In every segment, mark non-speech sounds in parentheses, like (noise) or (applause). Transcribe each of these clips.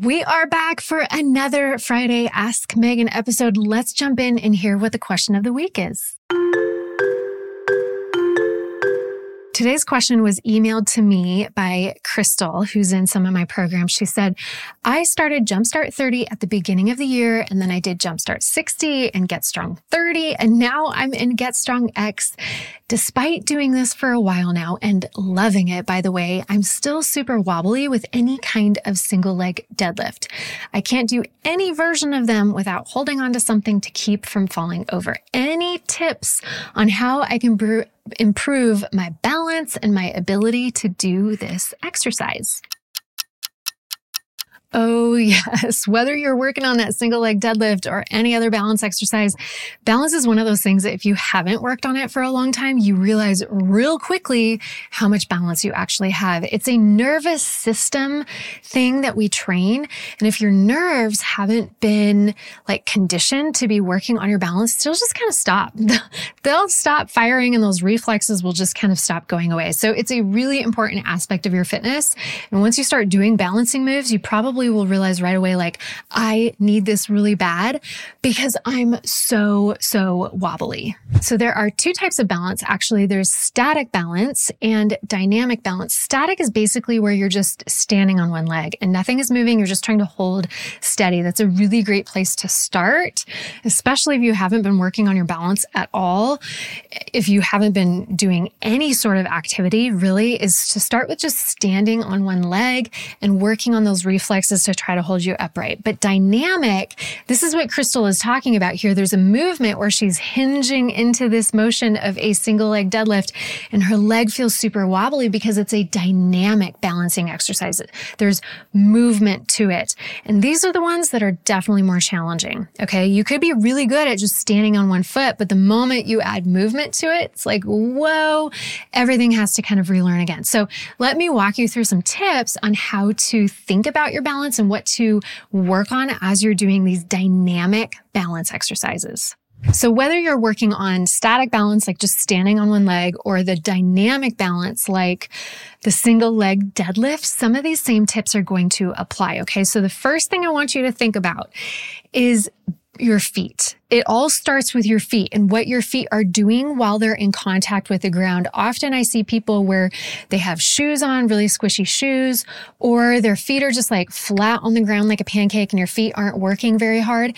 We are back for another Friday Ask Megan episode. Let's jump in and hear what the question of the week is. Today's question was emailed to me by Crystal, who's in some of my programs. She said, I started Jumpstart 30 at the beginning of the year, and then I did Jumpstart 60 and Get Strong 30, and now I'm in Get Strong X. Despite doing this for a while now and loving it, by the way, I'm still super wobbly with any kind of single leg deadlift. I can't do any version of them without holding on to something to keep from falling over. Any tips on how I can brew improve my balance and my ability to do this exercise. Oh, (laughs) yes. Whether you're working on that single leg deadlift or any other balance exercise, balance is one of those things that if you haven't worked on it for a long time, you realize real quickly how much balance you actually have. It's a nervous system thing that we train. And if your nerves haven't been like conditioned to be working on your balance, they'll just kind of stop. (laughs) They'll stop firing and those reflexes will just kind of stop going away. So it's a really important aspect of your fitness. And once you start doing balancing moves, you probably probably will realize right away, like, I need this really bad because I'm so, so wobbly. So there are two types of balance. Actually, there's static balance and dynamic balance. Static is basically where you're just standing on one leg and nothing is moving. You're just trying to hold steady. That's a really great place to start, especially if you haven't been working on your balance at all. If you haven't been doing any sort of activity, really, is to start with just standing on one leg and working on those reflexes to try to hold you upright. But dynamic, this is what Crystal is talking about here. There's a movement where she's hinging into this motion of a single leg deadlift and her leg feels super wobbly because it's a dynamic balancing exercise. There's movement to it. And these are the ones that are definitely more challenging. Okay. You could be really good at just standing on one foot, but the moment you add movement to it, it's like, whoa, everything has to kind of relearn again. So let me walk you through some tips on how to think about your balance balance and what to work on as you're doing these dynamic balance exercises. So whether you're working on static balance, like just standing on one leg, or the dynamic balance, like the single leg deadlift, some of these same tips are going to apply. Okay. So the first thing I want you to think about is your feet. It all starts with your feet and what your feet are doing while they're in contact with the ground. Often I see people where they have shoes on, really squishy shoes, or their feet are just like flat on the ground like a pancake and your feet aren't working very hard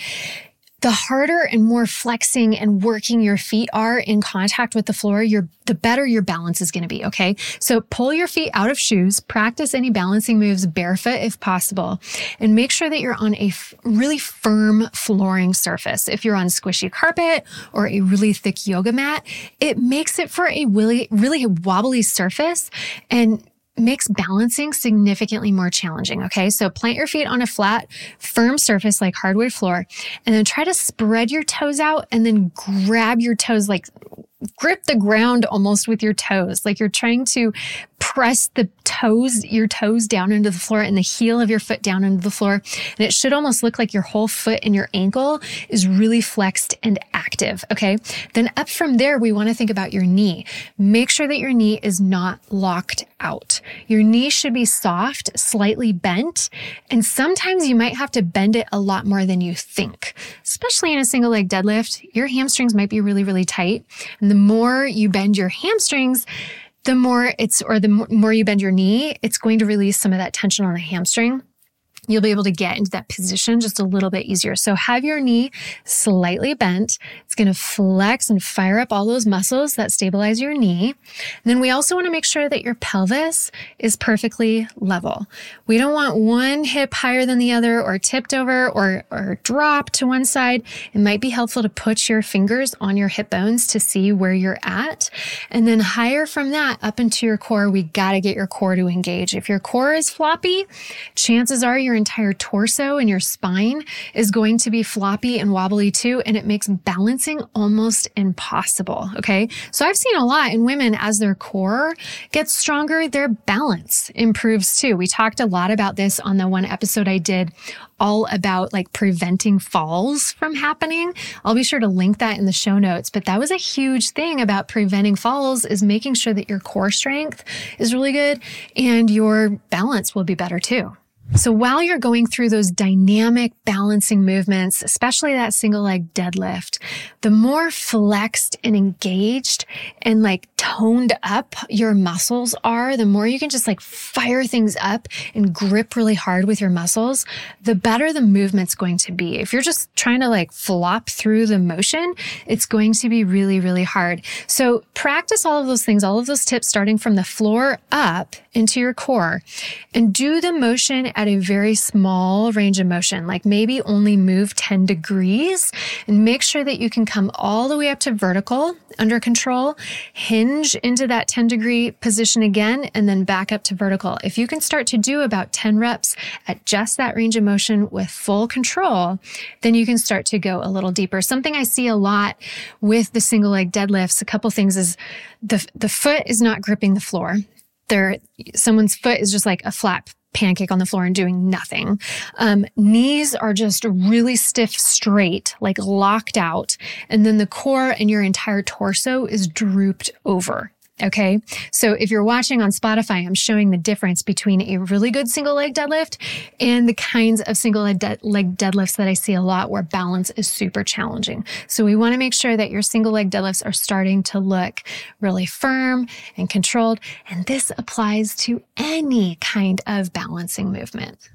the harder and more flexing and working your feet are in contact with the floor, your the better your balance is going to be. Okay. So pull your feet out of shoes, practice any balancing moves barefoot if possible, and make sure that you're on a f- really firm flooring surface. If you're on squishy carpet or a really thick yoga mat, it makes it for a really, really wobbly surface and makes balancing significantly more challenging. Okay. So plant your feet on a flat, firm surface like hardwood floor, and then try to spread your toes out and then grab your toes like grip the ground almost with your toes. Like you're trying to press the toes, your toes down into the floor and the heel of your foot down into the floor. And it should almost look like your whole foot and your ankle is really flexed and active. Okay. Then up from there, we want to think about your knee. Make sure that your knee is not locked out. Your knee should be soft, slightly bent. And sometimes you might have to bend it a lot more than you think, especially in a single leg deadlift. Your hamstrings might be really, really tight. And the more you bend your hamstrings, the more it's, or the more you bend your knee, it's going to release some of that tension on the hamstring you'll be able to get into that position just a little bit easier. So have your knee slightly bent. It's going to flex and fire up all those muscles that stabilize your knee. And then we also want to make sure that your pelvis is perfectly level. We don't want one hip higher than the other or tipped over or, or drop to one side. It might be helpful to put your fingers on your hip bones to see where you're at. And then higher from that up into your core, we got to get your core to engage. If your core is floppy, chances are your entire torso and your spine is going to be floppy and wobbly too. And it makes balancing almost impossible. Okay. So I've seen a lot in women as their core gets stronger, their balance improves too. We talked a lot about this on the one episode I did all about like preventing falls from happening. I'll be sure to link that in the show notes. But that was a huge thing about preventing falls is making sure that your core strength is really good and your balance will be better too. So while you're going through those dynamic balancing movements, especially that single leg deadlift, the more flexed and engaged and like toned up your muscles are, the more you can just like fire things up and grip really hard with your muscles, the better the movement's going to be. If you're just trying to like flop through the motion, it's going to be really, really hard. So practice all of those things, all of those tips starting from the floor up into your core and do the motion at a very small range of motion, like maybe only move 10 degrees and make sure that you can come all the way up to vertical under control, hinge into that 10 degree position again, and then back up to vertical. If you can start to do about 10 reps at just that range of motion with full control, then you can start to go a little deeper. Something I see a lot with the single leg deadlifts, a couple things is the, the foot is not gripping the floor there someone's foot is just like a flat pancake on the floor and doing nothing. Um, knees are just really stiff straight, like locked out. And then the core and your entire torso is drooped over. Okay. So if you're watching on Spotify, I'm showing the difference between a really good single leg deadlift and the kinds of single leg, de- leg deadlifts that I see a lot where balance is super challenging. So we want to make sure that your single leg deadlifts are starting to look really firm and controlled. And this applies to any kind of balancing movement.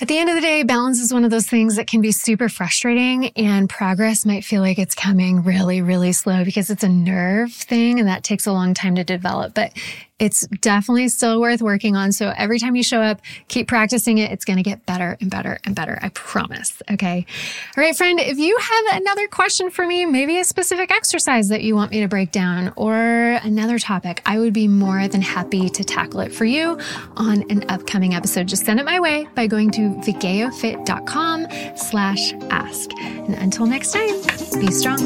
At the end of the day, balance is one of those things that can be super frustrating and progress might feel like it's coming really, really slow because it's a nerve thing and that takes a long time to develop. But it's definitely still worth working on. So every time you show up, keep practicing it. It's going to get better and better and better. I promise. Okay. All right, friend, if you have another question for me, maybe a specific exercise that you want me to break down or another topic, I would be more than happy to tackle it for you on an upcoming episode. Just send it my way by going to vigeofit.com slash ask. And until next time, be strong.